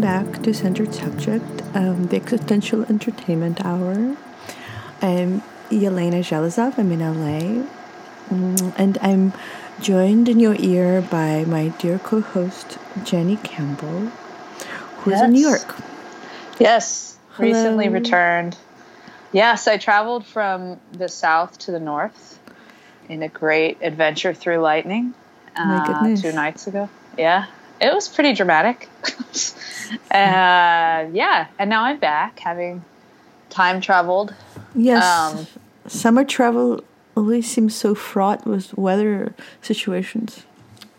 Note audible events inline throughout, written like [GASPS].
Hello, welcome back to Centered Subject, um, the Existential Entertainment Hour. I'm Yelena Zhelezov, I'm in LA, mm, and I'm joined in your ear by my dear co host, Jenny Campbell, who's Yes. in New York. Yes, recently returned. Yes, I traveled from the south to the north in a great adventure through lightning uh, two nights ago. Yeah, it was pretty dramatic. [LAUGHS] uh, yeah, and now I'm back having time traveled. Yes, Um, summer travel always seems so fraught with weather situations.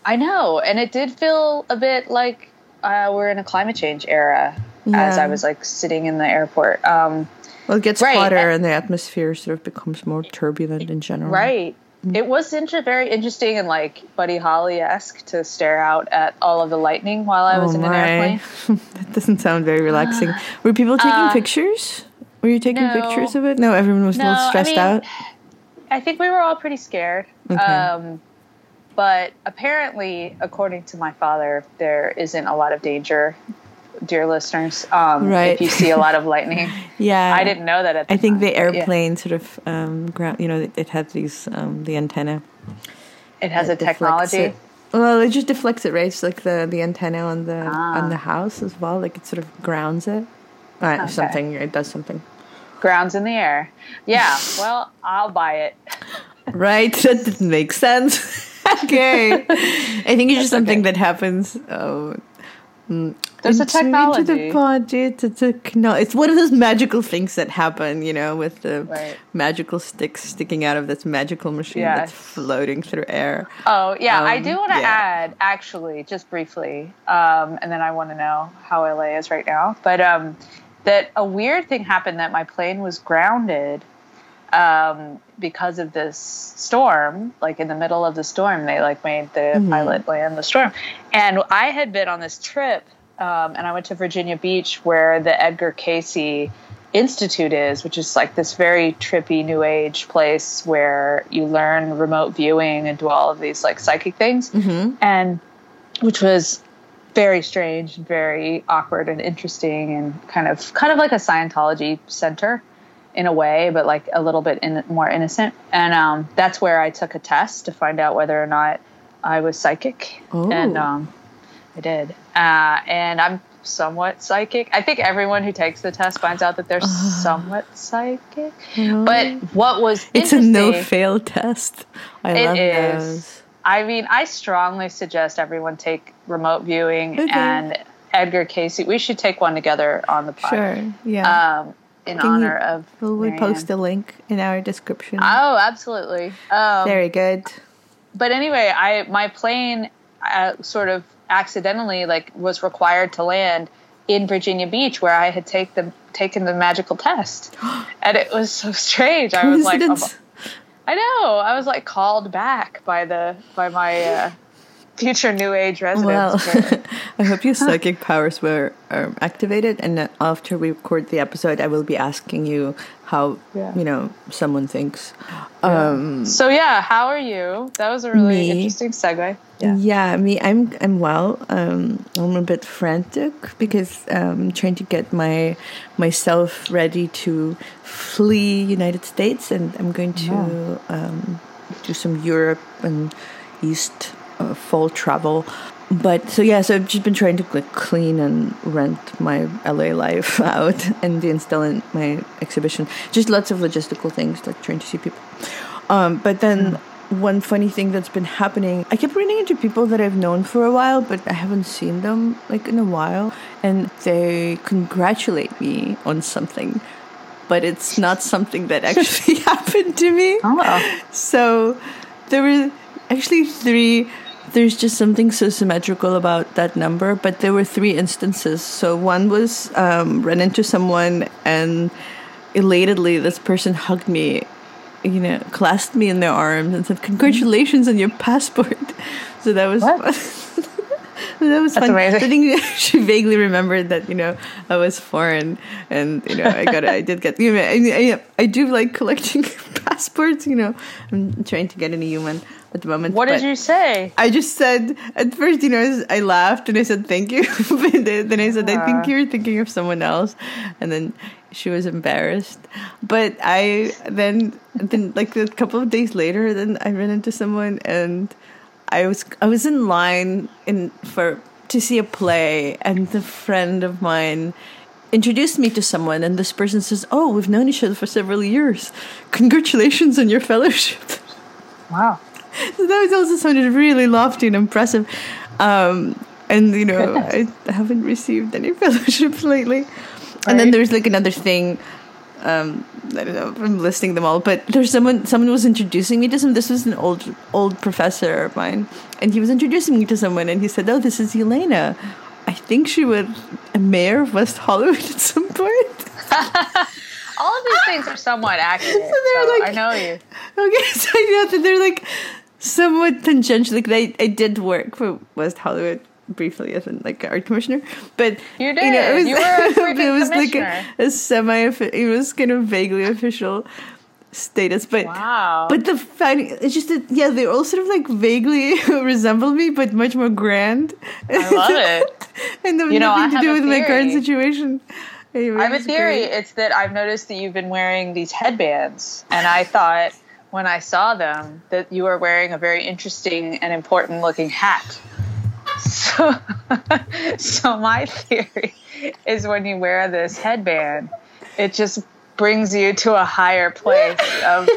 I know, and it did feel a bit like uh, we're in a climate change era as I was like sitting in the airport. Um, Well, it gets Right, hotter and- and the atmosphere sort of becomes more turbulent in general. Right. It was inter- very interesting and like Buddy Holly esque to stare out at all of the lightning while I was oh in an airplane. [LAUGHS] that doesn't sound very relaxing. Were people taking Uh, pictures? Were you taking no. pictures of it? No, everyone was a No, little I stressed mean, out. I think we were all pretty scared. Okay. Um, but apparently, according to my father, there isn't a lot of danger, dear listeners. Um, Right. If you see a lot of [LAUGHS] lightning, Yeah, I didn't know that at the I think time, the but yeah. airplane sort of um, ground. You know, it, it had these um, the antenna. it has a technology. Well, it just deflects it, right? It's like the the antenna on the Ah. on the house as well. Like it sort of grounds it. Uh, Okay. Something it does something. Grounds in the air. Yeah, well, I'll buy it. [LAUGHS] Right? That didn't make sense. [LAUGHS] okay. I think it's just something okay. that happens. Oh, There's a technology. Into the body. It's, a techno- it's one of those magical things that happen, you know, with the Right. magical sticks sticking out of this magical machine that's floating through air. Oh yeah, I Um, do want to yeah. add actually, just briefly, um, and then I want to know how LA is right now. But um, that a weird thing happened that my plane was grounded um, because of this storm. Like in the middle of the storm, they like made the Mm-hmm. pilot land the storm, and I had been on this trip, um, and I went to Virginia Beach where the Edgar Cayce. Institute is, which is like this very trippy new age place where you learn remote viewing and do all of these like psychic things. Mm-hmm. And which was very strange and very awkward and interesting and kind of kind of like a Scientology center in a way, but like a little bit in, more innocent. And um, that's where I took a test to find out whether or not I was psychic. Oh. And um, I did. Uh, and I'm somewhat psychic. I think everyone who takes the test finds out that they're [SIGHS] somewhat psychic. But what was It's a no fail test. I It love is. those. I mean, I strongly suggest everyone take remote viewing Okay. and Edgar Cayce. We should take one together on the pod. Sure. Yeah. Um, in Can you- honor of. Will we Marianne. post a link in our description? Oh, absolutely. Um, Very good. but anyway, I my plane uh, sort of accidentally like was required to land in Virginia Beach where I had take the, taken the magical test, [GASPS] and it was so strange. I was like. I know. I was like called back by the by my uh, future new age residents. Well. [LAUGHS] I hope your psychic powers were um, activated, and after we record the episode, I will be asking you how Yeah. you know someone thinks. Um, so yeah, how are you? That was a really Me? interesting segue. yeah. yeah, me, I'm I'm well. Um, I'm a bit frantic because um, I'm trying to get my myself ready to flee United States, and I'm going to um, do some Europe and East uh, fall travel. But so yeah, so I've just been trying to like clean and rent my LA life [LAUGHS] out and install in my exhibition. Just lots of logistical things, like trying to see people. Um, but then one funny thing that's been happening, I kept running into people that I've known for a while, but I haven't seen them like in a while, and they congratulate me on something. But it's not something that [LAUGHS] actually [LAUGHS] happened to me. Oh, So there were actually three. There's just something so symmetrical about that number, but there were three instances. So one was um, run into someone, and elatedly, this person hugged me, you know, clasped me in their arms, and said, "Congratulations on your passport." [LAUGHS] So that was [LAUGHS] that was That's fun. amazing. I think [LAUGHS] she vaguely remembered that you know I was foreign, and you know I got I did get you know I, I, I do like collecting passports. You know, I'm trying to get an EU one. At the moment. What did you say? I just said at first, you know, I laughed and I said thank you. [LAUGHS] then I said I think you're thinking of someone else, and then she was embarrassed. But I then then like a couple of days later, then I ran into someone and I was I was in line in for to see a play, and the friend of mine introduced me to someone, and this person says, "Oh, we've known each other for several years. Congratulations on your fellowship." Wow. So that was also sounded really lofty and impressive. Um, and you know, I haven't received any [LAUGHS] fellowships lately. And then there's like another thing. Um, I don't know if I'm listing them all, but there's someone. Someone was introducing me to some. This was an old old professor of mine, and he was introducing me to someone, and he said, "Oh, this is Elena. I think she was a mayor of West Hollywood at some point." [LAUGHS] All of these things are somewhat accurate. they're so like- I know you. [LAUGHS] Okay, so I know that they're like somewhat tangential. Like they, I did work for West Hollywood briefly as an like art commissioner, but You did. You were a [LAUGHS] freaking it was like a, a semi. It was kind of vaguely official status, but Wow. but the funny, it's just that yeah, they all sort of like vaguely [LAUGHS] resemble me, but much more grand. I love [LAUGHS] it. and You know, I nothing to do with my current situation. Anyway, I have a theory. great. It's that I've noticed that you've been wearing these headbands, and I thought when I saw them that you were wearing a very interesting and important looking hat. So, [LAUGHS] so my theory is when you wear this headband, it just brings you to a higher place of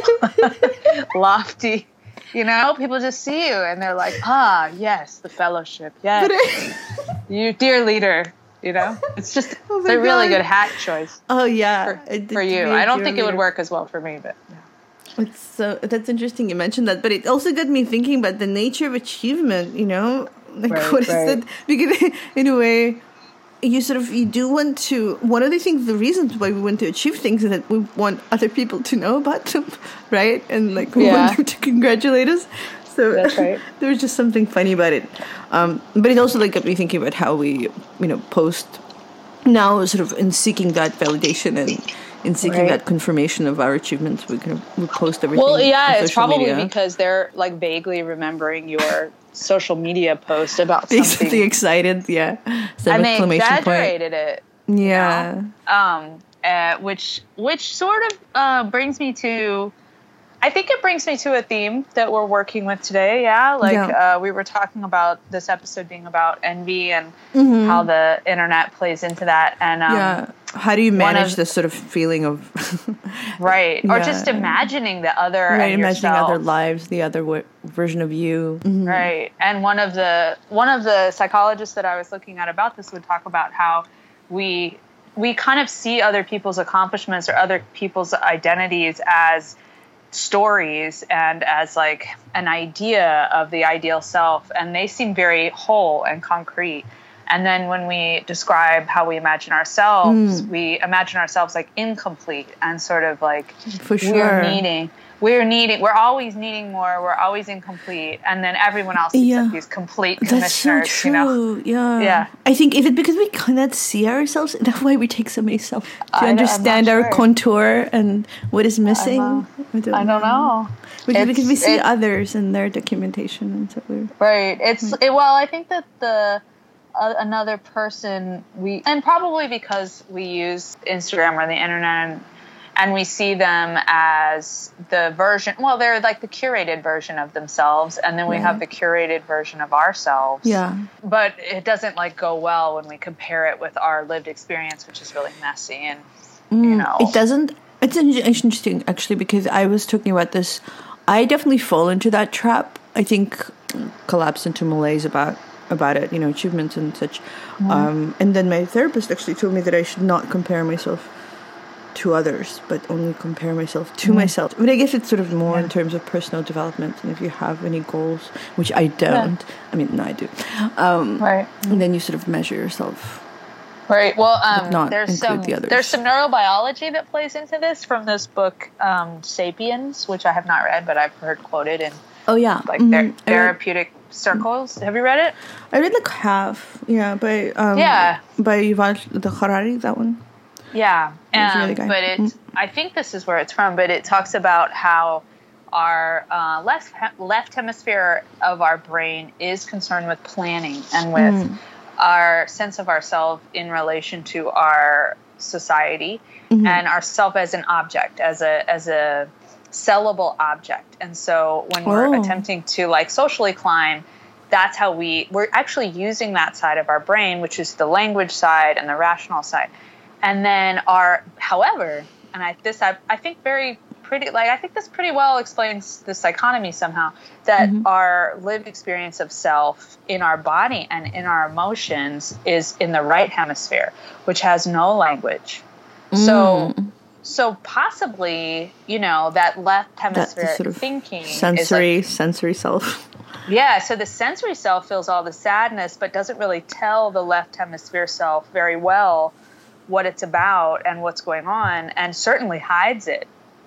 [LAUGHS] lofty. You know, people just see you and they're like, ah, yes, the fellowship, yes, [LAUGHS] you dear leader. You know, it's just Oh it's a really good hat choice oh yeah, for, for you. I don't think it would work as well for me, but It's so that's interesting you mentioned that, but it also got me thinking about the nature of achievement. You know, like Right, what is right. it? Because in a way, you sort of you do want to. One of the things, the reasons why we want to achieve things is that we want other people to know about them, [LAUGHS] right? And like we Yeah. want them to congratulate us. So That's right. [LAUGHS] there was just something funny about it. Um, but it also like got me thinking about how we, you know, post now sort of in seeking that validation and in seeking Right. that confirmation of our achievements, we of we post everything. well, yeah, it's probably media. because they're like vaguely remembering your social media post about [LAUGHS] something, excited, yeah. Some and they exclamation point. exaggerated it. Yeah. um, uh, which which sort of uh, brings me to I think it brings me to a theme that we're working with today. Yeah, like Yeah. Uh, we were talking about this episode being about envy and Mhm. how the internet plays into that, and um, yeah. How do you manage of- this sort of feeling of [LAUGHS] right, or Yeah. just imagining the other, right, and imagining yourself. other lives, the other w- version of you? Mhm. Right. And one of the one of the psychologists that I was looking at about this would talk about how we we kind of see other people's accomplishments or other people's identities as stories and as like an idea of the ideal self and they seem very whole and concrete. And then when we describe how we imagine ourselves, Mm. we imagine ourselves like incomplete and sort of like For sure. needing we're needing we're always needing more we're always incomplete and then everyone else is Yeah. like these complete That's so true. you know Yeah. Yeah. I think is it because we cannot see ourselves? That's why we take so many self to I understand our sure. contour and what is missing. know. I don't, i don't know Because, because we see others and their documentation, and so we're right it's it, well i think that the uh, another person we and probably because we use instagram or the internet and and we see them as the version well they're like the curated version of themselves and then we Right. have the curated version of ourselves yeah. but it doesn't like go well when we compare it with our lived experience which is really messy and you know Mm, It doesn't. It's interesting actually because I was talking about this. I definitely fall into that trap. I think collapse into malaise about about it. You know, achievements and such. Um, and then my therapist actually told me that I should not compare myself to others, but only compare myself to myself. But I guess it's sort of more in terms of personal development. And if you have any goals, which I don't, I mean, no, I do. Um, right and then you sort of measure yourself. right well um, not there's some the there's some neurobiology that plays into this from this book um, sapiens which i have not read but i've heard quoted in Oh yeah, like Mhm. ther- therapeutic circles have you read it I read like half, yeah, by um, Yeah. by Yuval the Harari, that one. Yeah, um, really but it. I think this is where it's from. But it talks about how our uh, left left hemisphere of our brain is concerned with planning and with mm. our sense of ourself in relation to our society mm-hmm. and ourself as an object, as a as a sellable object. And so when we're oh. attempting to like socially climb, that's how we we're actually using that side of our brain, which is the language side and the rational side. And then our however, and I this I, I think very pretty like I think this pretty well explains the dichotomy somehow that mm-hmm. our lived experience of self in our body and in our emotions is in the right hemisphere, which has no language. Mm. So so possibly, you know, that left hemisphere sort of thinking sensory like, sensory self. [LAUGHS] Yeah, so the sensory self feels all the sadness but doesn't really tell the left hemisphere self very well what it's about and what's going on and certainly hides it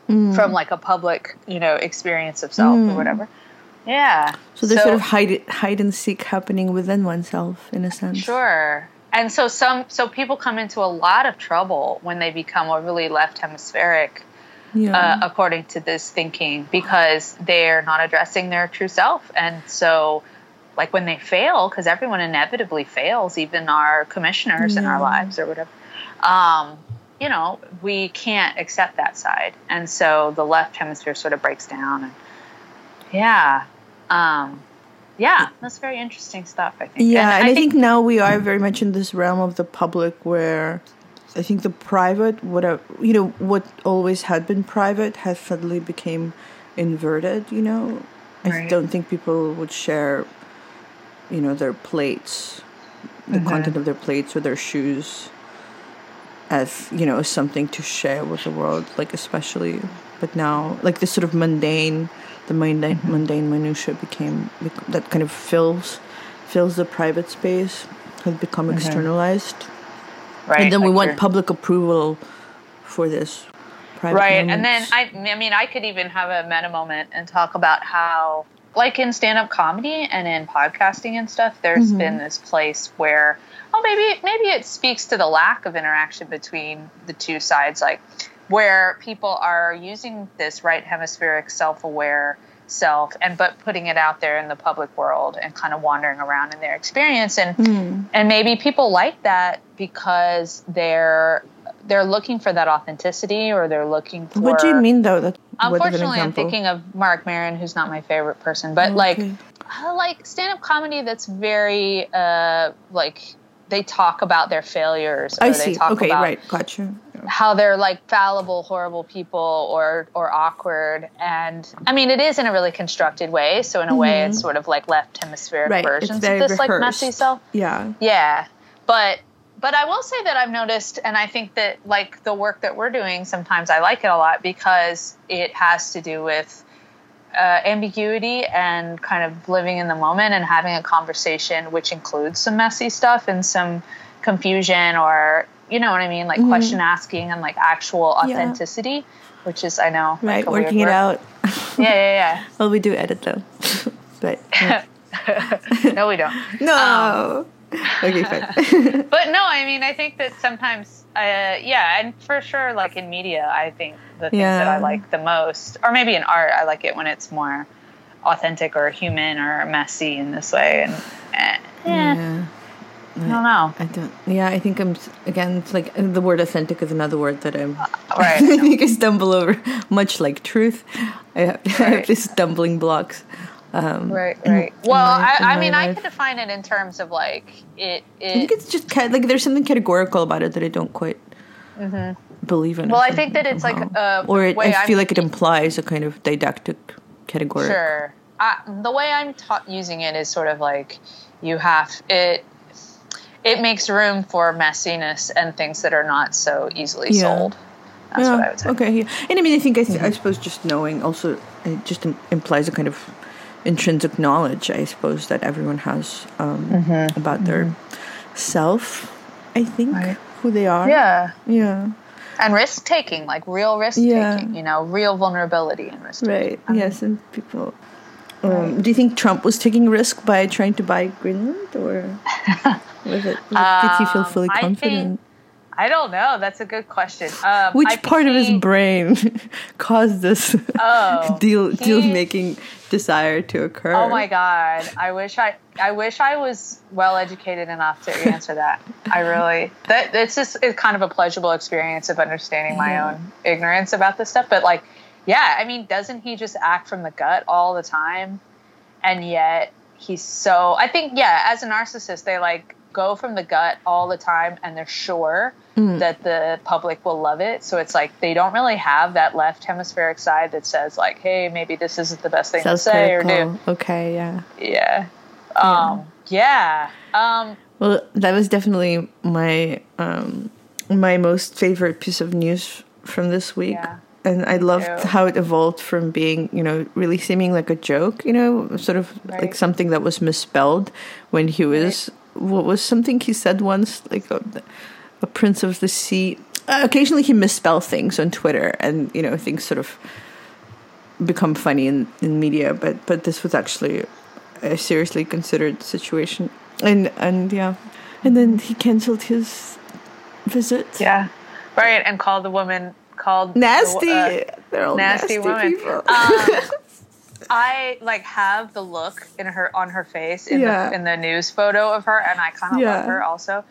mm. from like a public, you know, experience of self mm. or whatever. Yeah. So there's so, sort of hide hide and seek happening within oneself in a sense. Sure and so some so people come into a lot of trouble when they become overly left hemispheric yeah. uh, according to this thinking because they're not addressing their true self and so like when they fail because everyone inevitably fails even our commissioners yeah. in our lives or whatever um, you know we can't accept that side and so the left hemisphere sort of breaks down and yeah um, yeah, that's very interesting stuff. I think. Yeah, and, and I, I think, think, now we are very much in this realm of the public where I think the private, whatever you know, what always had been private has suddenly became inverted. You know, right. I don't think people would share, you know, their plates, the mm-hmm. content of their plates or their shoes, as you know, something to share with the world. Like especially, but now, like this sort of mundane the mundane, mm-hmm. mundane minutia became that kind of fills fills the private space has become mm-hmm. externalized right and then like we want public approval for this right moments. and then I, I mean i could even have a meta moment and talk about how like in stand-up comedy and in podcasting and stuff there's mm-hmm. been this place where oh maybe maybe it speaks to the lack of interaction between the two sides like where people are using this right hemispheric self-aware self and but putting it out there in the public world and kind of wandering around in their experience and mm. and maybe people like that because they're they're looking for that authenticity or they're looking for what do you mean though that unfortunately i'm thinking of Marc Maron who's not my favorite person but okay. like like stand-up comedy that's very uh like they talk about their failures. I see. okay, right, gotcha. How they're like fallible, horrible people, or or awkward, and I mean, it is in a really constructed way. So in a mm-hmm. way, it's sort of like left hemispheric right. versions of this rehearsed. like messy self. Yeah, yeah, but but I will say that I've noticed, and I think that like the work that we're doing, sometimes I like it a lot because it has to do with uh, ambiguity and kind of living in the moment and having a conversation which includes some messy stuff and some confusion or you know what I mean, like mm-hmm. question asking and like actual authenticity, yeah. which is I know right like working it out. [LAUGHS] yeah, yeah, yeah. well, we do edit though, [LAUGHS] but yeah. [LAUGHS] no, we don't. No. Um, okay, fine. [LAUGHS] but no, I mean, I think that sometimes, uh, yeah, and for sure, like in media, I think the things yeah. that I like the most, or maybe in art, I like it when it's more authentic or human or messy in this way. And eh, yeah. I don't know. I don't. Yeah, I think I'm again. It's like the word authentic is another word that I'm. Uh, right. [LAUGHS] I think I stumble over. Much like truth, I have, right. I have these stumbling blocks. Um, right, right. In, well, in my, I, I mean, life. I could define it in terms of like it, it. I think it's just kind of, like there's something categorical about it that I don't quite mm-hmm. believe in. Well, I think that it's somehow. like, uh, or it, I feel I'm, like it implies a kind of didactic category. Sure. I, the way I'm ta- using it is sort of like you have it. It makes room for messiness and things that are not so easily yeah. sold. That's yeah. what I would say. Okay, yeah. And I mean, I think I, th- mm-hmm. I suppose just knowing also it just Im- implies a kind of intrinsic knowledge, I suppose, that everyone has um, mm-hmm. about mm-hmm. their self. I think right. who they are. Yeah, yeah. And risk taking, like real risk taking, yeah. You know, real vulnerability and risk. Right. Um, yes, and people. Um, right. Do you think Trump was taking risk by trying to buy Greenland, or [LAUGHS] was it? Was, did he feel fully confident? I don't know. That's a good question. Um, Which I part of his brain [LAUGHS] caused this Oh, [LAUGHS] deal deal making desire to occur? Oh my god! I wish I I wish I was well educated enough to answer that. I really that it's just it's kind of a pleasurable experience of understanding my Yeah. own ignorance about this stuff. But like, yeah, I mean, doesn't he just act from the gut all the time? And yet he's so. I think yeah, as a narcissist, they like go from the gut all the time, and they're sure Mm. that the public will love it. So it's like they don't really have that left hemispheric side that says like, hey, maybe this isn't the best thing to say or do. Okay, yeah. Yeah. Um, yeah. Um, Well, that was definitely my um, my most favorite piece of news from this week. Yeah. And I loved too. how it evolved from being, you know, really seeming like a joke, you know, sort of like something that was misspelled when he was, what was something he said once, like a, prince of the sea. Uh, occasionally he misspells things on Twitter and, you know, things sort of become funny in, in media, but, but this was actually a seriously considered situation. And, and yeah. And then he canceled his visit. yeah. Right. And called the woman, called Nasty. the, uh, They're all nasty nasty, woman. people. Um, [LAUGHS] I like have the look in her on her face in Yeah. the in the news photo of her, and I kind of Yeah. love her also.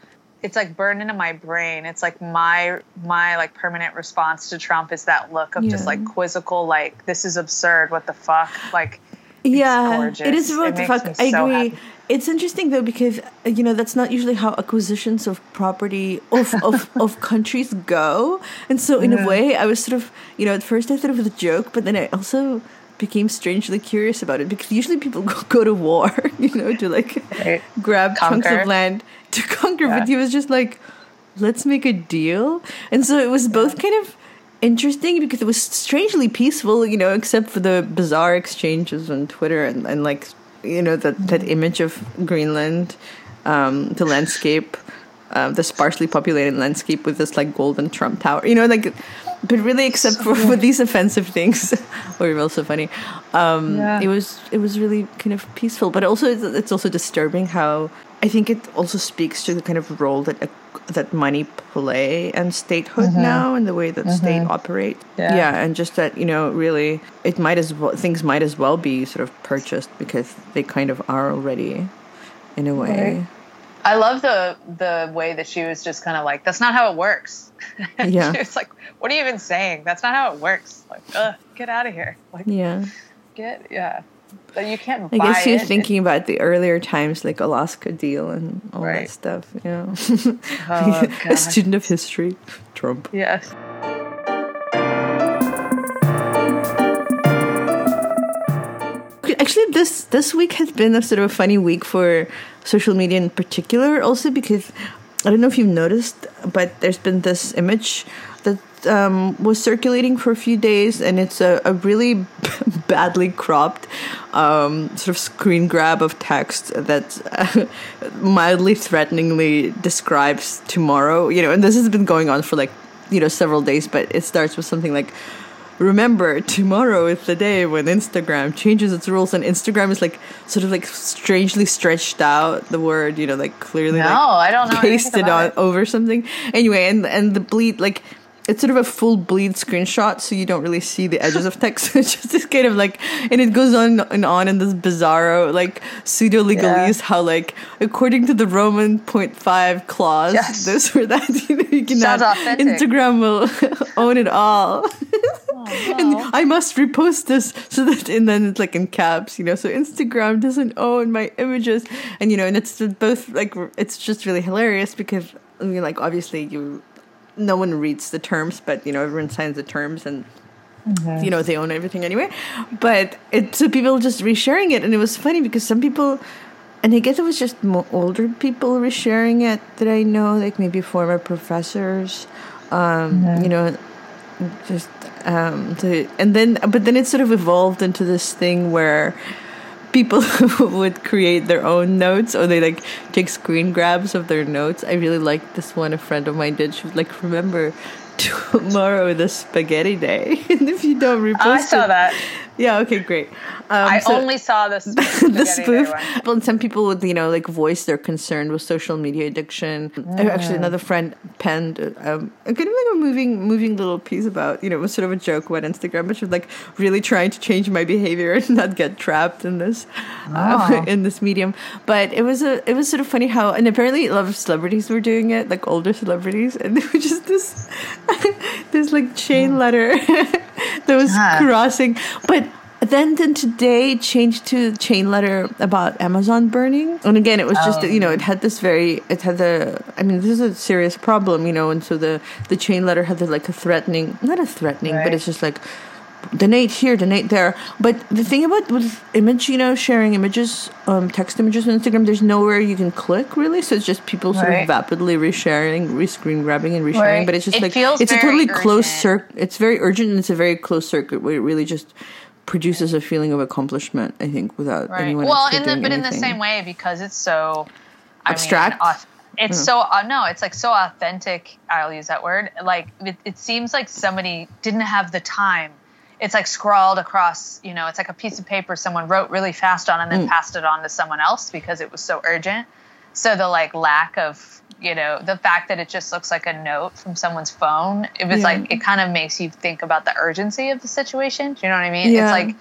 It's like burned into my brain. It's like my my like permanent response to Trump is that look of just like quizzical, like this is absurd. What the fuck? Like yeah, gorgeous. it is what It the fuck. I so agree. happy. It's interesting though because you know that's not usually how acquisitions of property of of, [LAUGHS] of countries go, and so in a mm-hmm. way, I was sort of you know at first I thought it was a joke, but then I also became strangely curious about it because usually people [LAUGHS] go, go to war, [LAUGHS] you know, to like Right. grab chunks of land to [LAUGHS] conquer, Yeah. but he was just like, let's make a deal. And so it was both kind of interesting because it was strangely peaceful, you know, except for the bizarre exchanges on Twitter and, and like, you know, that, that image of Greenland, um, the landscape, um, the sparsely populated landscape with this like golden Trump tower, you know, like, but really, except for, for these offensive things, [LAUGHS] were also funny. Um, Yeah. It was it was really kind of peaceful, but also it's, it's also disturbing how I think it also speaks to the kind of role that uh, that money play and statehood mm-hmm. now and the way that mm-hmm. state operate. Yeah. yeah, and just that you know really it might as well things might as well be sort of purchased because they kind of are already in a way. Right. I love the the way that she was just kind of like, that's not how it works. [LAUGHS] Yeah. she was like, what are you even saying? That's not how it works. Like, ugh, get out of here. Like, Yeah. get yeah. But you can't. I guess you're thinking about the earlier times, like Alaska deal and all that stuff. You know, [LAUGHS] Oh, [LAUGHS] a student of history, Trump. Yes. Actually, this this week has been a sort of a funny week for social media in particular. Also because I don't know if you've noticed, but there's been this image that um, was circulating for a few days, and it's a, a really [LAUGHS] badly cropped um, sort of screen grab of text that [LAUGHS] mildly threateningly describes tomorrow. You know, and this has been going on for like you know several days, but it starts with something like remember tomorrow is the day when instagram changes its rules and instagram is like sort of like strangely stretched out the word you know like clearly No, like I don't know pasted on it. over something anyway and and the bleed like it's sort of a full bleed screenshot so you don't really see the edges of text [LAUGHS] it's just this kind of like and it goes on and on in this bizarro like pseudo legalese Yeah. how like according to the roman point five clause Yes. this or that [LAUGHS] you, know, you cannot instagram will [LAUGHS] own it all [LAUGHS] And. I must repost this so that and then it's like in caps, you know. So Instagram doesn't own my images, and you know, and it's both like it's just really hilarious because I mean, like obviously you, no one reads the terms, but you know everyone signs the terms and. You know they own everything anyway, but it so people just resharing it, and it was funny because some people, and I guess it was just older people resharing it that I know, like maybe former professors, um, you know, just um to, and then but then it sort of evolved into this thing where people [LAUGHS] would create their own notes or they like take screen grabs of their notes. I really like this one a friend of mine did. She was like remember [LAUGHS] tomorrow the spaghetti day. [LAUGHS] And if you don't repost I saw it, that. Yeah. Okay. Great. Um, I so- only saw the [LAUGHS] the spoof. Well, some people would, you know, like voice their concern with social media addiction. Uh, Actually, another friend penned um, a kind of like a moving, moving little piece about, you know, it was sort of a joke about Instagram, but she was like really trying to change my behavior and not get trapped in this, uh, Oh. [LAUGHS] in this medium. But it was a, it was sort of funny how, and apparently a lot of celebrities were doing it, like older celebrities, and [LAUGHS] there was just this, this like chain letter that was Ah. crossing, but then then today changed to chain letter about Amazon burning. And again, it was just Oh. you know it had this very it had the I mean this is a serious problem you know and so the the chain letter had the like a threatening not a threatening but it's just like donate here donate there but the thing about with image you know sharing images um, text images on instagram there's nowhere you can click really so it's just people sort Right. of rapidly resharing rescreen grabbing and resharing Right. but it's just It like it's a totally closed circuit it's very urgent and it's a very closed circuit where it really just produces a feeling of accomplishment i think without Right. anyone Well, in the, but in the same way because it's so I Abstract? Mean, auth- it's so uh, no, it's like so authentic. I'll use that word. Like it, it seems like somebody didn't have the time. It's like scrawled across. You know, it's like a piece of paper someone wrote really fast on and Mm. then passed it on to someone else because it was so urgent. So the like lack of you know the fact that it just looks like a note from someone's phone. It was Yeah. like it kind of makes you think about the urgency of the situation. Do you know what I mean? Yeah. It's like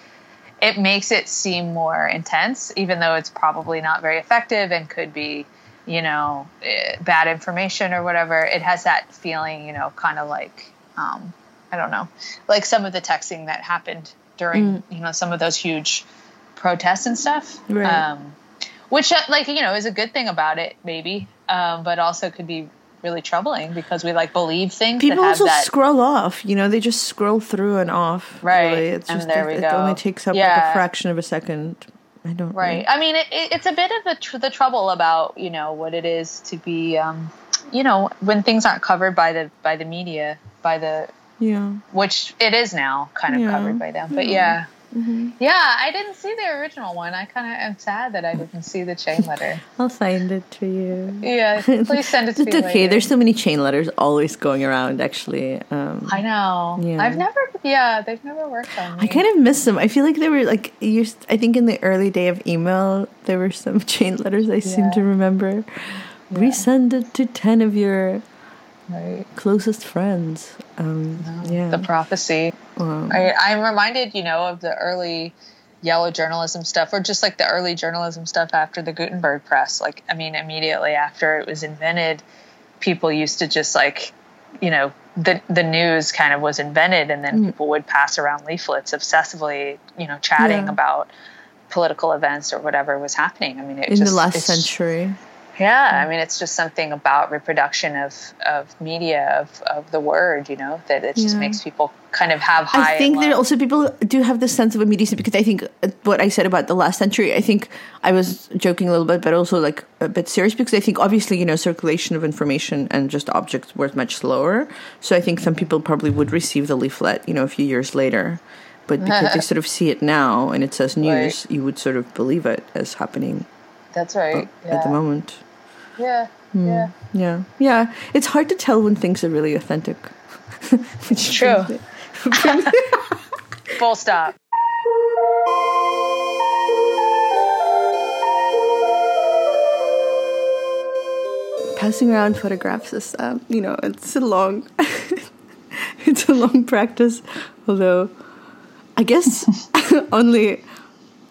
it makes it seem more intense, even though it's probably not very effective and could be, you know, eh, bad information or whatever. It has that feeling, you know, kind of like, um, I don't know, like some of the texting that happened during, you know, some of those huge protests and stuff. Right. Um, which, uh, like, you know, is a good thing about it, maybe, um, but also could be really troubling because we like believe things people that have also that. scroll off you know they just scroll through and off Right. really. it's And just there it, we it only takes up like a fraction of a second i don't Right. I mean, it, it, it's a bit of the, tr- the trouble about you know what it is to be, um, you know, when things aren't covered by the by the media, by the yeah which it is now kind of Yeah. covered by them. But yeah, yeah, I didn't see the original one. I kind of am sad that I didn't see the chain letter. [LAUGHS] i'll find it to you Yeah, [LAUGHS] please send it to it's me. okay later. there's so many chain letters always going around actually um I know. Yeah. I've never. Yeah, they've never worked on me. I kind of miss them. I feel like they were like used. I think in the early day of email, there were some [LAUGHS] chain letters I seem to Yeah. remember. Resend it to ten of your Right. closest friends. Um, yeah, The prophecy. Um, I, I'm reminded, you know, of the early yellow journalism stuff, or just like the early journalism stuff after the Gutenberg press. Like, I mean, immediately after it was invented, people used to just like, you know, the the news kind of was invented, and then people would pass around leaflets obsessively, you know, chatting Yeah. about political events or whatever was happening. I mean, it in just, the last it's- century. Yeah, I mm. mean, it's just something about reproduction of, of media, of, of the word, you know, that it just Yeah. makes people kind of have high. I think that also people do have this sense of immediacy because I think what I said about the last century, I think I was joking a little bit, but also like a bit serious because I think obviously, you know, circulation of information and just objects was much slower. So I think some people probably would receive the leaflet, you know, a few years later. But because they [LAUGHS] sort of see it now and it says news, you would sort of believe it as happening That's right. at the moment. Yeah. Yeah. Yeah. Yeah. It's hard to tell when things are really authentic. [LAUGHS] Which True. [LAUGHS] Full stop. passing around photographs is um, you know it's a long [LAUGHS] it's a long practice although i guess only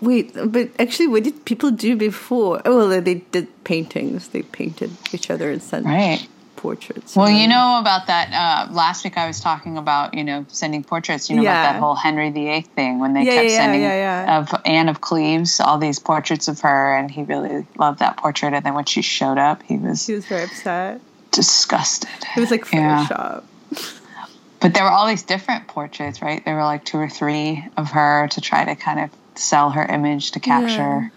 wait but actually what did people do before oh well they did paintings they painted each other and sent Right. portraits Well, you know about that. Uh, last week I was talking about, you know, sending portraits. You know Yeah. about that whole Henry VIII thing when they Yeah, kept yeah, sending of Anne of Cleves all these portraits of her, and he really loved that portrait. And then when she showed up, he was she was very upset disgusted. it was like photoshop But there were all these different portraits, right? There were like two or three of her to try to kind of sell her image to capture.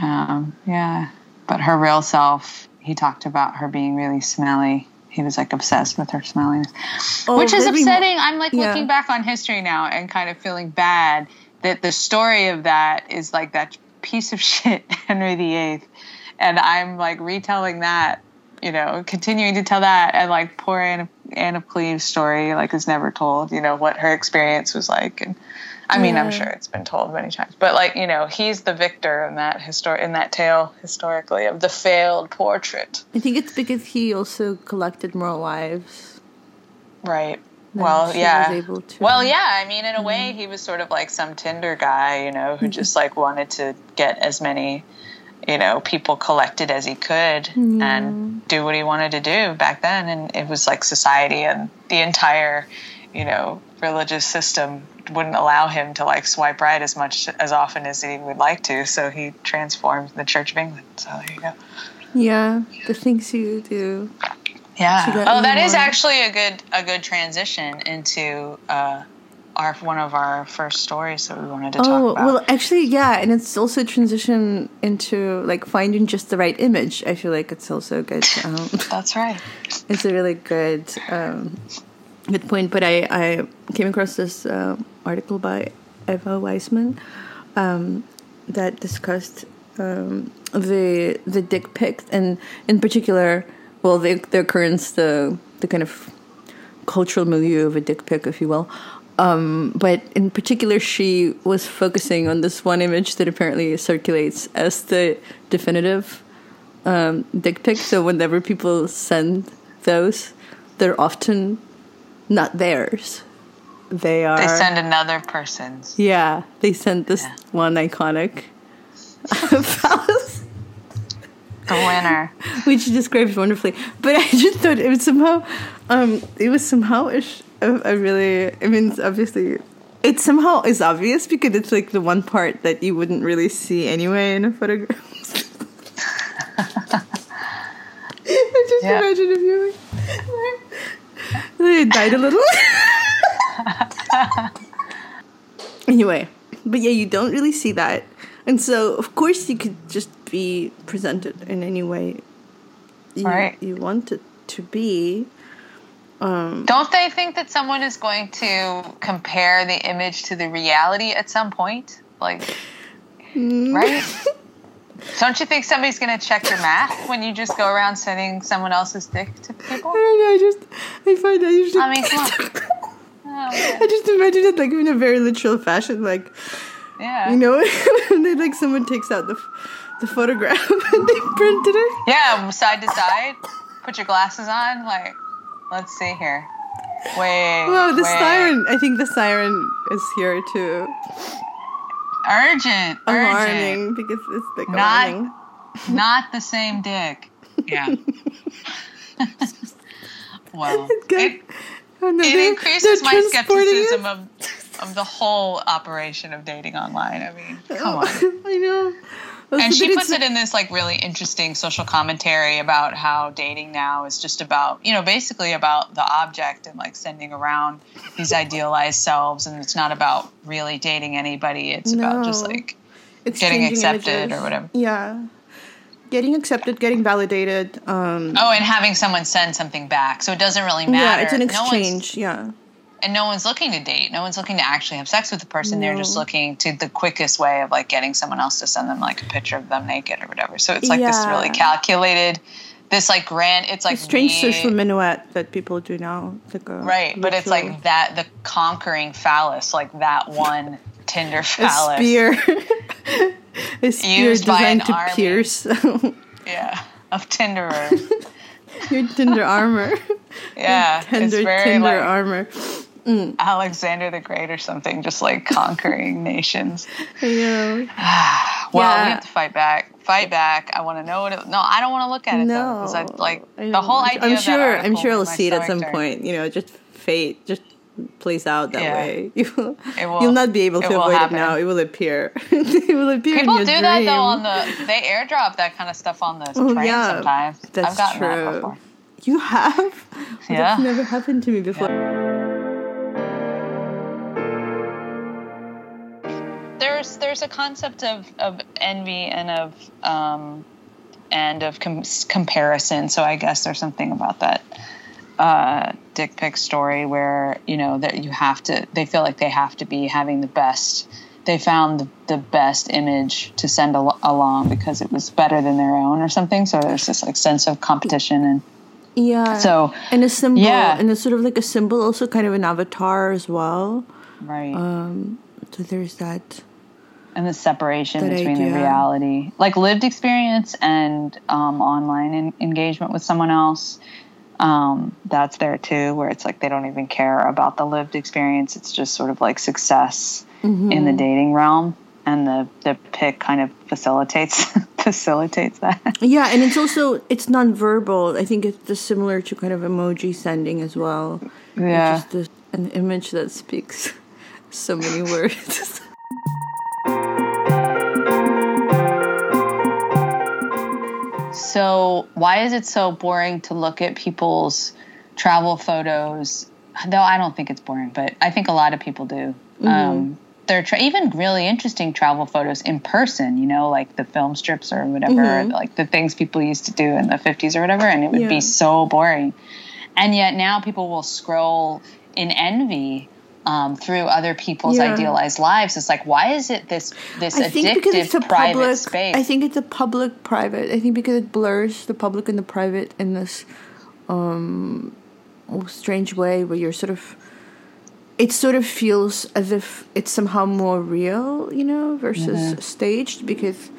Um, yeah. But her real self, he talked about her being really smelly. He was like obsessed with her smelliness, Oh, which is upsetting. I'm like yeah. looking back on history now and kind of feeling bad that the story of that is like that piece of [LAUGHS] shit, Henry VIII. And I'm like retelling that, you know, continuing to tell that and like poor Anne of, Anne of Cleves story like is never told, you know, what her experience was like. And I mean, I'm sure it's been told many times, but like you know, he's the victor in that histor- in that tale historically of the failed portrait, I think it's because he also collected more wives. right? Well, yeah. was able to. Well, yeah. I mean, in a way, he was sort of like some Tinder guy, you know, who mm-hmm. just like wanted to get as many, you know, people collected as he could and do what he wanted to do back then. And it was like society and the entire, you know, religious system wouldn't allow him to like swipe right as much as often as he would like to. So he transformed the Church of England. So there you go. Yeah, the things you do. Yeah. That oh, that is more- actually a good a good transition into uh, our one of our first stories that we wanted to talk Oh about. well, actually, yeah, and it's also a transition into like finding just the right image. I feel like it's also good. Um, That's right. [LAUGHS] it's a really good um, good point. But I I came across this uh, article by Eva Wiseman um, that discussed um, the the dick pics and in particular, well, the the occurrence, the the kind of cultural milieu of a dick pic, if you will. Um, but in particular, she was focusing on this one image that apparently circulates as the definitive um, dick pic. So whenever people send those, they're often not theirs. They are. They send another person's. yeah, they sent this Yeah. one iconic [LAUGHS] The winner. [LAUGHS] which describes wonderfully. But I just thought it was somehow, um, it was somehow a, sh- a, a really. I mean, obviously, it somehow is obvious because it's like the one part that you wouldn't really see anyway in a photograph. [LAUGHS] I just Yeah. imagine if you like, died a little. anyway, but yeah, you don't really see that. And so, of course, you could just be presented in any way you, Right. you want it to be. Um, don't they think that someone is going to compare the image to the reality at some point? Like, mm. right? [LAUGHS] Don't you think somebody's going to check your math when you just go around sending someone else's dick to people? I don't know, I just, I find I usually. I mean, come on. Oh. [LAUGHS] I just imagine it like in a very literal fashion, like Yeah. you know, [LAUGHS] they like someone takes out the the photograph [LAUGHS] and they printed it. Yeah, um, side to side. Put your glasses on. Like, let's see here. Wait. Wow, the wait. siren! I think the siren is here to Urgent. Urgent. because it's the Not- alarming. [LAUGHS] Not the same dick. Yeah. [LAUGHS] well, it, Oh, no, it they're- increases they're my it. skepticism of of the whole operation of dating online. I mean, [LAUGHS] come on. I know. And she puts it in this like really interesting social commentary about how dating now is just about, you know, basically about the object and like sending around these [LAUGHS] idealized selves and it's not about really dating anybody. It's about just like it's getting accepted images. or whatever. Yeah, getting accepted, getting validated. Um, Oh, and having someone send something back. So it doesn't really matter yeah, it's an No exchange. yeah, and no one's looking to date. No one's looking to actually have sex with the person. They're just looking to the quickest way of like getting someone else to send them like a picture of them naked or whatever. So it's like this really calculated, this like grand. It's like strange we- social minuet that people do now. Like right? But it's like that the conquering phallus, like that one Tinder a phallus. spear. [LAUGHS] a spear Used by an designed to army. pierce [LAUGHS] Yeah, of Tinderers. [LAUGHS] your Tinder armor. Yeah, Tender very Tinder like armor. Mm. Alexander the Great or something, just like conquering [LAUGHS] nations. Know. [SIGHS] Well, we have to fight back. Fight back. I want to know what it. No, I don't want to look at it though, No, because I like I the whole idea. I'm of that sure. I'm sure I'll see it at some turn. point. You know, just fate just plays out that Yeah. way. [LAUGHS] You will, It will- you'll not be able to avoid happen. it now. It will appear. [LAUGHS] it will appear People do your that though on the. They airdrop that kind of stuff on the Oh, train yeah, sometimes. that's I've gotten that true. before. You have? Yeah. That's never happened to me before. There's there's a concept of, of envy and of um, and of com- comparison. So I guess there's something about that uh, dick pic story where you know that you have to. They feel like they have to be having the best. They found the, the best image to send al- along because it was better than their own or something. So there's this like sense of competition and Yeah. so and a symbol, Yeah. and it's sort of like a symbol, also kind of an avatar as well. right. Um, So there's that. And the separation That between idea. the reality, like lived experience and um, online in- engagement with someone else. Um, that's there too, where it's like they don't even care about the lived experience. It's just sort of like success Mm-hmm. in the dating realm, and the the pic kind of facilitates [LAUGHS] facilitates that. Yeah, and it's also it's nonverbal. I think it's just similar to kind of emoji sending as well. Yeah. Just this, an image that speaks [LAUGHS] so many words. [LAUGHS] So, why is it so boring to look at people's travel photos? Though I don't think it's boring, but I think a lot of people do. Um, they're tra- even really interesting travel photos in person, you know, like the film strips or whatever, like the things people used to do in the 50s or whatever, and it would Yeah. be so boring. And yet now people will scroll in envy. Um, through other people's Yeah. idealized lives, it's like, why is it this this I think because it's a addictive private public. space? I think it's a public private. I think because it blurs the public and the private in this um, strange way where you're sort of. It sort of feels as if it's somehow more real, you know, versus Mm-hmm. staged because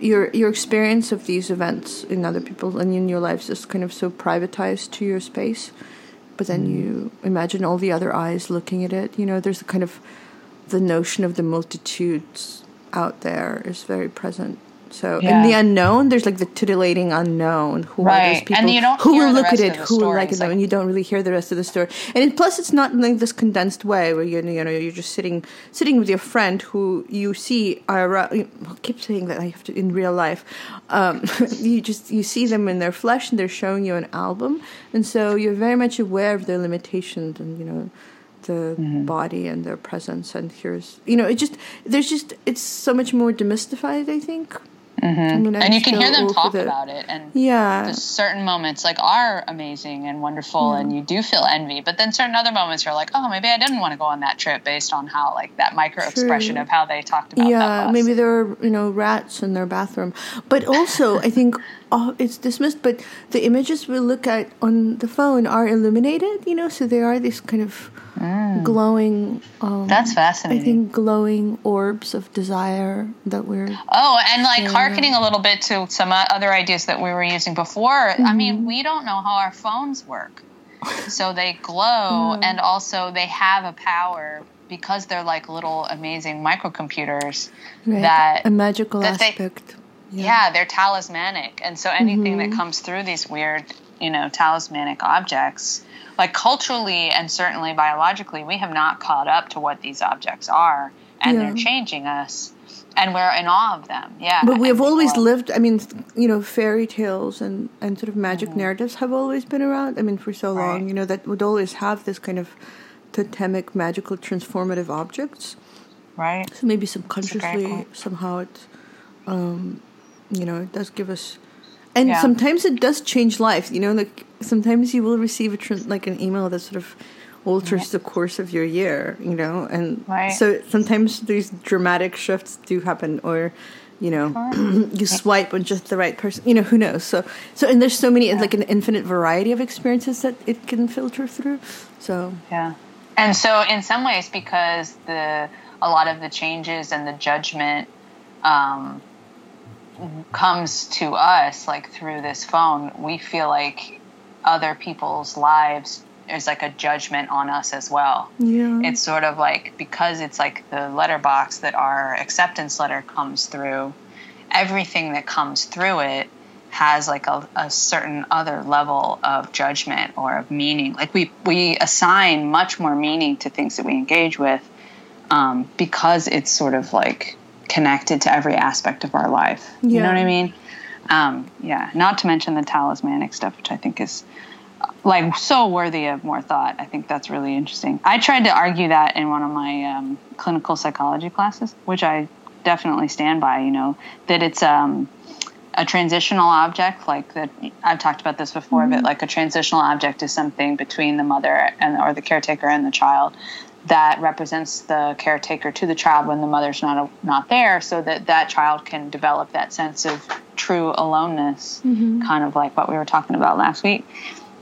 your your experience of these events in other people and in your lives is kind of so privatized to your space. But then you mm. imagine all the other eyes looking at it. You know, there's a kind of the notion of the multitudes out there is very present. So in the unknown, there's like the titillating unknown. Who are those Right. people? And you don't who will look at it? Who will like it? Like- and you don't really hear the rest of the story. And it, plus, it's not like this condensed way where you you know you're just sitting sitting with your friend who you see. I keep saying that I have to in real life. Um, [LAUGHS] you just you see them in their flesh, and they're showing you an album, and so you're very much aware of their limitations and you know the Mm-hmm. body and their presence and here's you know it just there's just it's so much more demystified i think Mm-hmm. I mean, and you can hear them talk about it and yeah. certain moments like are amazing and wonderful mm-hmm. and you do feel envy but then certain other moments you're like oh maybe i didn't want to go on that trip based on how like that micro expression of how they talked about yeah maybe there were you know rats in their bathroom. But also i think oh, it's dismissed but the images we look at on the phone are illuminated you know so they are these kind of glowing um, that's i fascinating think glowing orbs of desire that we're oh and like harkening a little bit to some other ideas that we were using before. I Mm-hmm. mean we don't know how our phones work. So they glow [LAUGHS] and also they have a power because they're like little amazing microcomputers right, that a magical that they- aspect yeah. they're talismanic and so anything Mm-hmm. that comes through these weird you know talismanic objects like culturally and certainly biologically we have not caught up to what these objects are and they're changing us and we're in awe of them yeah But we have always lived. I mean, you know, fairy tales and and sort of magic Mm-hmm. narratives have always been around. I mean, for so long, you know, that would always have this kind of totemic, magical, transformative objects. right So maybe subconsciously, somehow it, um, you know, it does give us. And Yeah. sometimes it does change life. You know, like sometimes you will receive a tran like an email that sort of alters the course of your year. You know, and Right. so sometimes these dramatic shifts do happen, or you know, [CLEARS THROAT] you swipe on just the right person. You know, who knows? So, so and there's so many like an infinite variety of experiences that it can filter through. So Yeah. And so in some ways because the a lot of the changes and the judgment um, comes to us like through this phone, we feel like other people's lives is like a judgment on us as well. yeah, It's sort of like because it's like the letterbox that our acceptance letter comes through, everything that comes through it has like a, a certain other level of judgment or of meaning. Like we we assign much more meaning to things that we engage with um, because it's sort of like connected to every aspect of our life. You know what I mean? Um, yeah. Not to mention the talismanic stuff, which I think is like so worthy of more thought. I think that's really interesting. I tried to argue that in one of my um, clinical psychology classes, which I definitely stand by. You know that it's um, a transitional object, like that. I've talked about this before, but like a transitional object is something between the mother and or the caretaker and the child that represents the caretaker to the child when the mother's not not there, so that that child can develop that sense of true aloneness, kind of like what we were talking about last week.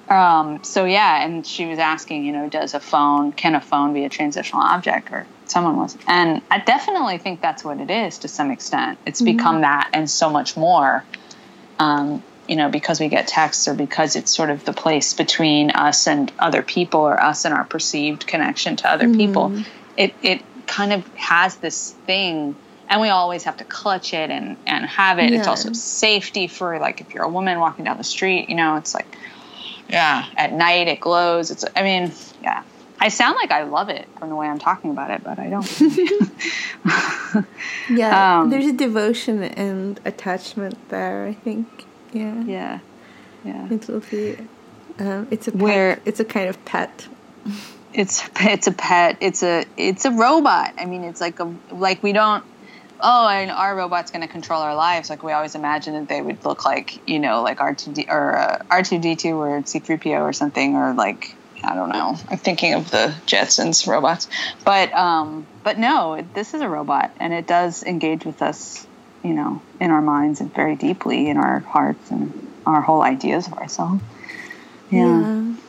Um, so yeah, and she was asking, you know, does a phone can a phone be a transitional object, or someone was and i definitely think that's what it is to some extent it's mm-hmm. become that and so much more um, you know because we get texts or because it's sort of the place between us and other people or us and our perceived connection to other mm-hmm. people it it kind of has this thing and we always have to clutch it and and have it yeah. it's also safety for like if you're a woman walking down the street you know it's like yeah at night it glows it's i mean yeah I sound like I love it from the way I'm talking about it, but I don't. [LAUGHS] yeah, [LAUGHS] um, there's a devotion and attachment there. I think. Yeah. Yeah. Yeah. It's lovely. Um, it's a pet. Where, it's a kind of pet. It's it's a pet. It's a it's a robot. I mean, it's like a like we don't. Oh, and our robot's going to control our lives. Like we always imagine that they would look like you know like R two D or uh, R two D two or C three PO or something or like I don't know. I'm thinking of the Jetsons robots, but um, but no, this is a robot, and it does engage with us, you know, in our minds and very deeply in our hearts and our whole ideas of ourselves. Yeah. yeah. Um,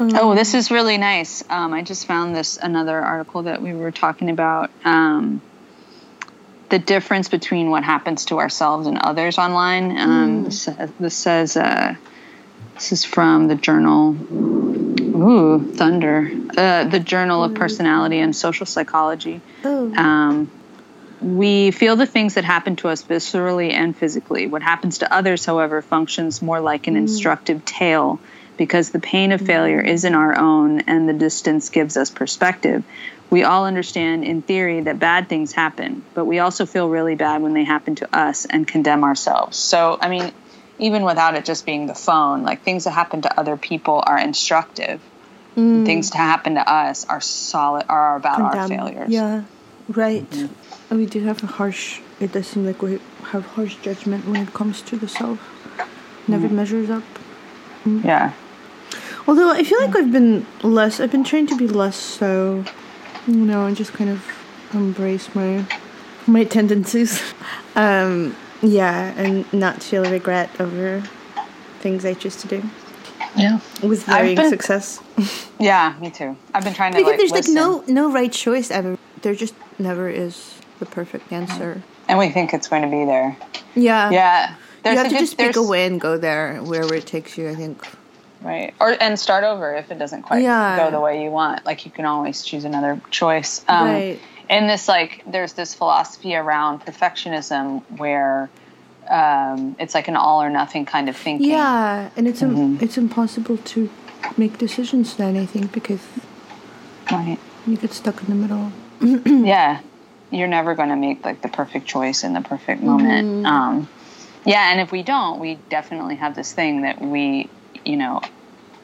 oh, this is really nice. Um, I just found this another article that we were talking about. Um, the difference between what happens to ourselves and others online. Um, mm. this, this, says uh, this is from the journal Ooh, Thunder. Uh, the Journal of Personality and Social Psychology. Oh. We feel the things that happen to us viscerally and physically. What happens to others, however, functions more like an mm. instructive tale because the pain of failure mm. isn't our own and the distance gives us perspective. We all understand in theory that bad things happen, but we also feel really bad when they happen to us and condemn ourselves. So, I mean, even without it just being the phone, like things that happen to other people are instructive. Mm. Things to happen to us are solid are about Condemn. our failures. Yeah, right. Mm-hmm. We do have a harsh. It does seem like we have harsh judgment when it comes to the self. Never mm. measures up. Mm. Yeah. Although I feel like I've been less. I've been trying to be less so. You know, and just kind of embrace my my tendencies. [LAUGHS] Um, yeah, and not feel regret over things I choose to do. Yeah, with varying been, success. yeah, me too. I've been trying to because like, there's listen. like no no right choice ever. There just never is the perfect answer. And we think it's going to be there. Yeah. Yeah. There's you have to just pick a way and go there wherever it takes you. I think. Right. Or and start over if it doesn't quite yeah. go the way you want. Like you can always choose another choice. Um, right and this like there's this philosophy around perfectionism where um, it's like an all or nothing kind of thinking. Yeah, and it's mm-hmm. Im- it's impossible to make decisions then. I think because right. you get stuck in the middle. yeah, you're never going to make like the perfect choice in the perfect moment. Mm-hmm. Um, yeah, and if we don't, we definitely have this thing that we, you know,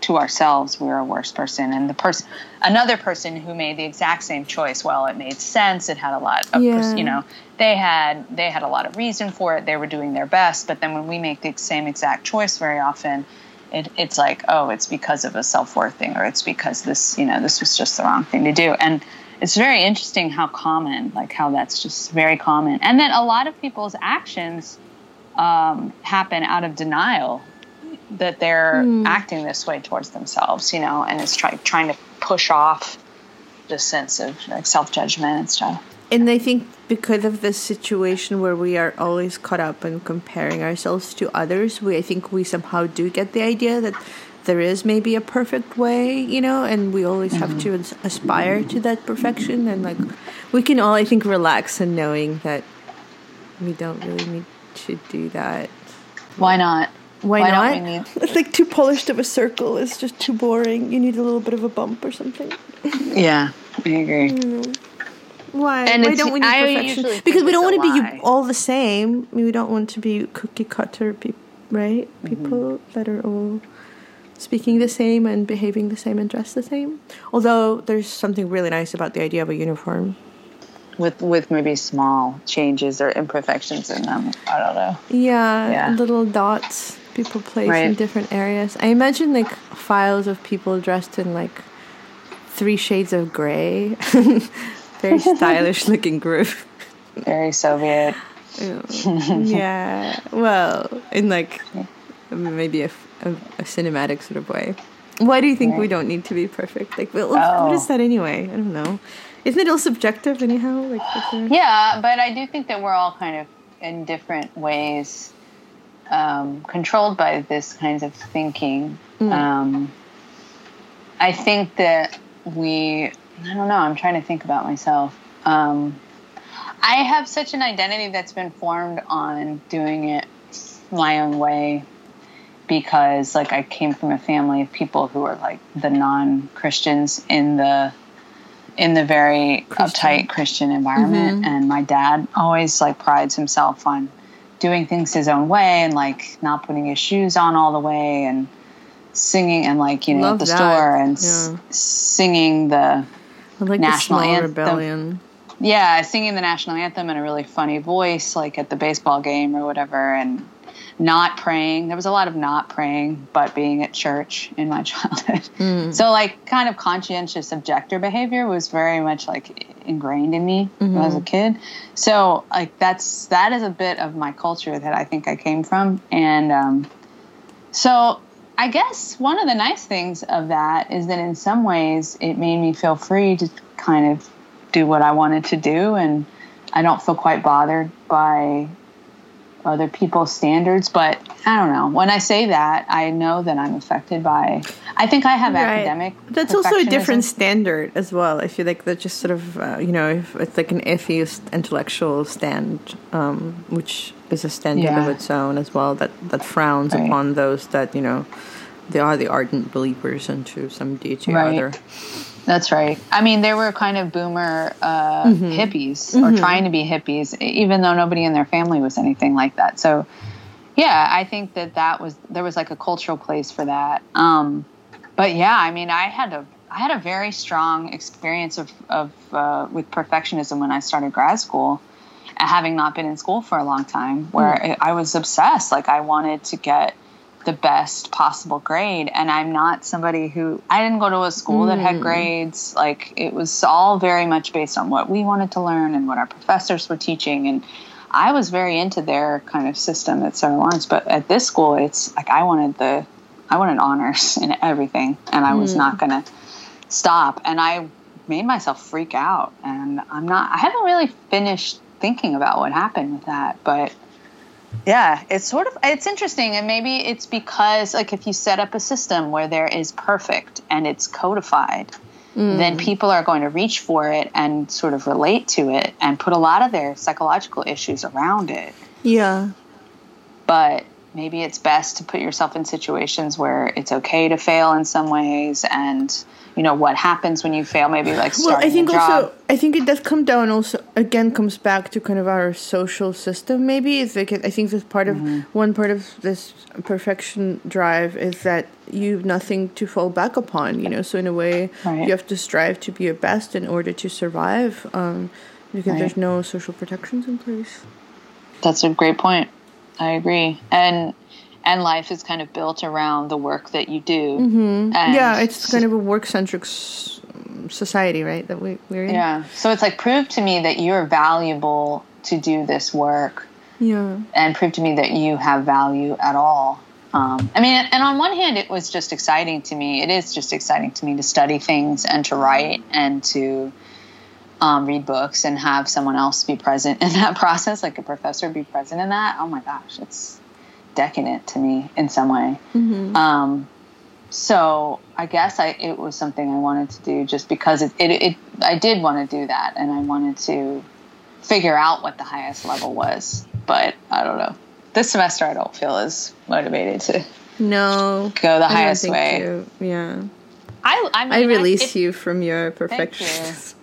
to ourselves we're a worse person and the person another person who made the exact same choice well it made sense it had a lot of yeah. you know they had they had a lot of reason for it they were doing their best but then when we make the same exact choice very often it, it's like oh it's because of a self-worth thing or it's because this you know this was just the wrong thing to do and it's very interesting how common like how that's just very common and then a lot of people's actions um, happen out of denial that they're mm. acting this way towards themselves, you know, and it's trying trying to push off the sense of like self judgment and stuff. And I think because of this situation where we are always caught up in comparing ourselves to others, we I think we somehow do get the idea that there is maybe a perfect way, you know, and we always mm-hmm. have to aspire to that perfection. And like, we can all, I think, relax in knowing that we don't really need to do that. Why not? Why, Why not? Need- [LAUGHS] it's like too polished of a circle is just too boring. You need a little bit of a bump or something. yeah, I agree. Mm. Why? And Why don't we need I perfection? Because we don't want to be all the same. we don't want to be cookie cutter people, right? Mm-hmm. People that are all speaking the same and behaving the same and dressed the same. Although there's something really nice about the idea of a uniform. With with maybe small changes or imperfections in them. I don't know. Yeah, yeah. little dots people place right. in different areas. I imagine like files of people dressed in like three shades of gray, [LAUGHS] very [LAUGHS] stylish looking group. Very Soviet. [LAUGHS] yeah. Well, in like maybe a, a, a, cinematic sort of way. Why do you think right. we don't need to be perfect? Like, well, oh. what is that anyway? I don't know. Isn't it all subjective anyhow? Like, yeah, but I do think that we're all kind of in different ways um, controlled by this kinds of thinking. Mm. Um, I think that we, I don't know, I'm trying to think about myself. Um, I have such an identity that's been formed on doing it my own way because like I came from a family of people who are like the non-Christians in the in the very Christian. uptight Christian environment mm-hmm. and my dad always like prides himself on doing things his own way and like not putting his shoes on all the way and singing and like you know Love at the that. store and yeah. s- singing the like national the anthem. Rebellion. Yeah, singing the national anthem in a really funny voice, like at the baseball game or whatever, and not praying. There was a lot of not praying, but being at church in my [LAUGHS] childhood. Mm. So, like, kind of conscientious objector behavior was very much like ingrained in me mm-hmm. as a kid. So, like, that's that is a bit of my culture that I think I came from, and um, so I guess one of the nice things of that is that in some ways it made me feel free to kind of do what I wanted to do, and I don't feel quite bothered by other people's standards. But I don't know. When I say that, I know that I'm affected by. I think I have right. academic. That's also a different standard as well. I feel like that's just sort of uh, you know if it's like an atheist intellectual stand, um, which is a standard yeah. of its own as well. That that frowns right. upon those that you know they are the ardent believers into some deity right. or other. That's right. I mean, they were kind of boomer uh, mm-hmm. hippies or mm-hmm. trying to be hippies, even though nobody in their family was anything like that. So, yeah, I think that that was there was like a cultural place for that. Um, but yeah, I mean, I had a I had a very strong experience of of uh, with perfectionism when I started grad school, having not been in school for a long time, where mm. I was obsessed. Like I wanted to get the best possible grade. And i'm not somebody who i didn't go to a school mm. that had hmm. grades. Like it was all very much based on what we wanted to learn and what our professors were teaching. And i was very into their kind of system at sarah lawrence but at this school it's like i wanted the i wanted honors [LAUGHS] in everything. And i was mm. not going to stop. And i made myself freak out. And i'm not i haven't really finished thinking about what happened with that. But yeah, it's sort of it's interesting, and maybe it's because like if you set up a system where there is perfect and it's codified, mm. then people are going to reach for it and sort of relate to it and put a lot of their psychological issues around it. Yeah, but maybe it's best to put yourself in situations where it's okay to fail in some ways and you know what happens when you fail maybe like well i think also i think it does come down also again comes back to kind of our social system maybe it's like i think this part of mm-hmm. one part of this perfection drive is that you have nothing to fall back upon you know so in a way right. you have to strive to be your best in order to survive um, because right. there's no social protections in place that's a great point i agree and and life is kind of built around the work that you do. Mm-hmm. yeah, it's kind of a work centric society, right? That we, we're in. Yeah. So it's like prove to me that you're valuable to do this work. Yeah. And prove to me that you have value at all. Um, I mean, and on one hand, it was just exciting to me. It is just exciting to me to study things and to write and to um, read books and have someone else be present in that [LAUGHS] process, like a professor be present in that. Oh my gosh, it's decadent to me in some way. Mm-hmm. Um, so I guess I, it was something I wanted to do just because it, it, it, I did want to do that and I wanted to figure out what the highest level was. But I don't know. This semester I don't feel as motivated to no go the highest way. You, yeah. I I, mean, I release I, it, you from your perfection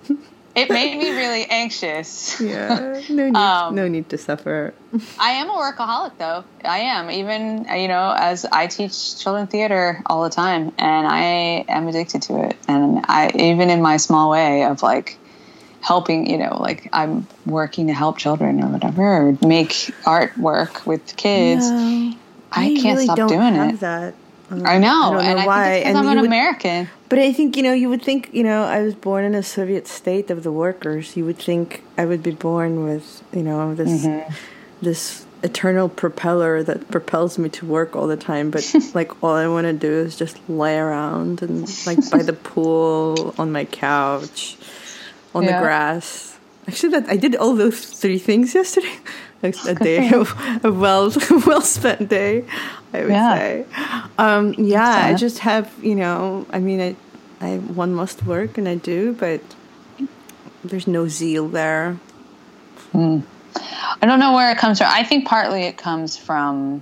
it made me really anxious. [LAUGHS] Yeah, no need, um, no need to suffer. I am a workaholic, though. I am. Even you know, as I teach children theater all the time, and I am addicted to it. And I, even in my small way of like helping, you know, like I'm working to help children or whatever, or make artwork with kids. Yeah, I, I, can't really stop doing it. That. Um, I know, I and know I think it's because I'm an would, American. But I think you know, you would think you know, I was born in a Soviet state of the workers. You would think I would be born with you know this mm-hmm. this eternal propeller that propels me to work all the time. But [LAUGHS] like all I want to do is just lay around and like by the pool on my couch. on the grass. Actually, that I did all those three things yesterday. [LAUGHS] Like a day of a well [LAUGHS] well spent day, I would Yeah. say. Um, yeah, I just have you know. I mean, I, I one must work, and I do, but there's no zeal there. I don't know where it comes from. I think partly it comes from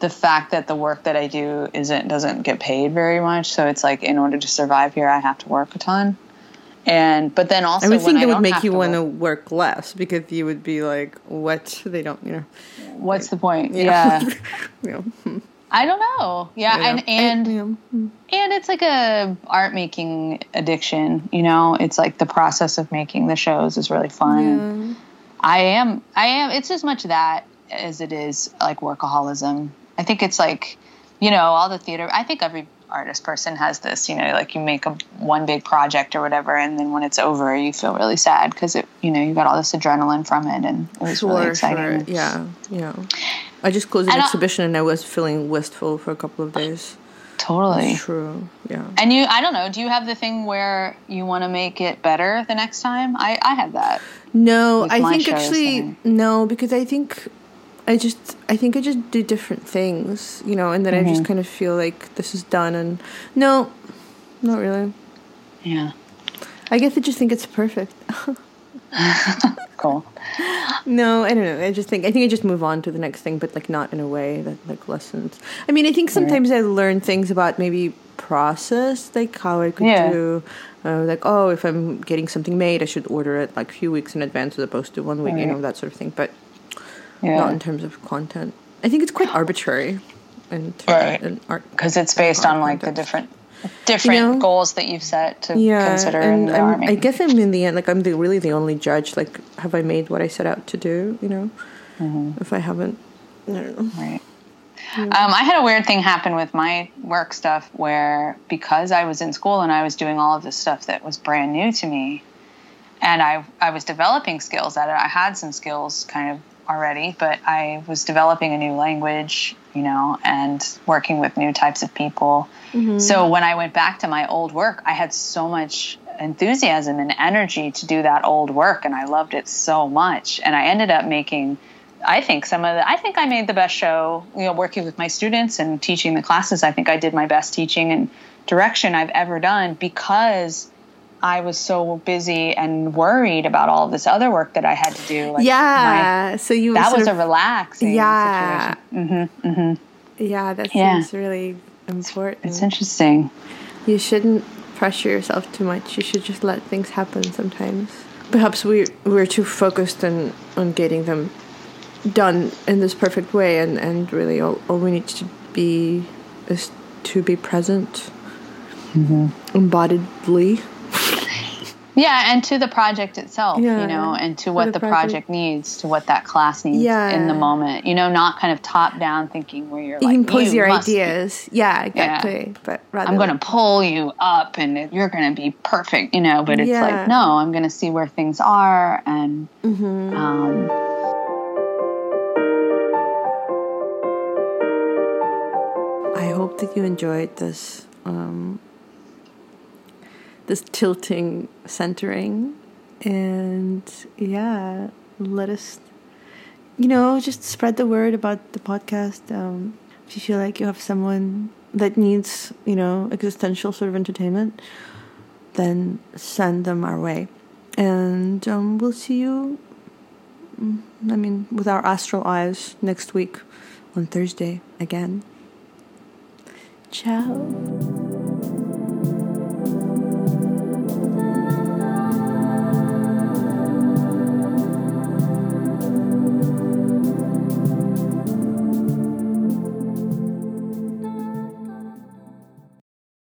the fact that the work that I do isn't doesn't get paid very much. So it's like in order to survive here, I have to work a ton. And but then also I would think I that would make you want to work- less because you would be like, "What? They don't, you know." What's the point? Yeah, [LAUGHS] you know. Hmm. I don't know. Yeah, Yeah. and and know. Hmm. and it's like a art making addiction. You know, it's like the process of making the shows is really fun. Yeah. I am. I am. It's as much that as it is like workaholism. I think it's like, you know, all the theater. I think every artist person has this. You know, like you make a one big project or whatever, and then when it's over, you feel really sad because it. You know, you got all this adrenaline from it, and it was really Sure, exciting. sure. Yeah, yeah. I just closed an And I- exhibition and I was feeling wistful for a couple of days. Totally. True. Yeah. And you, I don't know. Do you have the thing where you want to make it better the next time? I, I have that. No, I think actually and- no because I think I just I think I just do different things, you know, and then I Mm-hmm. just kind of feel like this is done and no, not really. Yeah. I guess I just think it's perfect. [LAUGHS] Cool. No, I don't know. I just think I think I just move on to the next thing, but like not in a way that like lessons. I mean, I think sometimes I learn things about maybe process, like how I could Yeah. do, uh, like oh, if I'm getting something made, I should order it like a few weeks in advance as opposed to one week, you know, that sort of thing. But Yeah. not in terms of content. I think it's quite arbitrary, and Right. because it's based on like the different different You know? goals that you've set to yeah, consider in and the I'm, art I guess I'm in the end like I'm the really the only judge. Like, have I made what I set out to do? You know, Mm-hmm. if I haven't, I don't know. Right. Um, I had a weird thing happen with my work stuff where because I was in school and I was doing all of this stuff that was brand new to me, and I I was developing skills at it. I had some skills kind of already, but I was developing a new language, you know, and working with new types of people. Mm-hmm. So when I went back to my old work, I had so much enthusiasm and energy to do that old work, and I loved it so much. And I ended up making I think some of the, I think I made the best show, you know, working with my students and teaching the classes. I think I did my best teaching and direction I've ever done because I was so busy and worried about all this other work that I had to do. Like yeah, so you that was a of- relaxing Yeah. situation. hmm yeah, that Yeah. seems really important. It's interesting. you shouldn't pressure yourself too much. You should just let things happen sometimes. Perhaps we we're too focused on on getting them done in this perfect way, and and really all, all we need to be is to be present, embodiedly. Yeah, and to the project itself, Yeah, you know, and to what the the, project. project. needs, to what that class needs Yeah. in the moment. You know, not kind of top down thinking where you're You like, can pose "You your must be ideas. Yeah, exactly. But rather, I'm going to pull you up and you're going to be perfect, you know, but it's Yeah. like, no, I'm going to see where things are. And, Mm-hmm. um, I hope that you enjoyed this um, this tilting centering and yeah let us you know just spread the word about the podcast um, if you feel like you have someone that needs you know existential sort of entertainment then send them our way and um, we'll see you mm, i mean with our astral eyes next week on thursday again Ciao.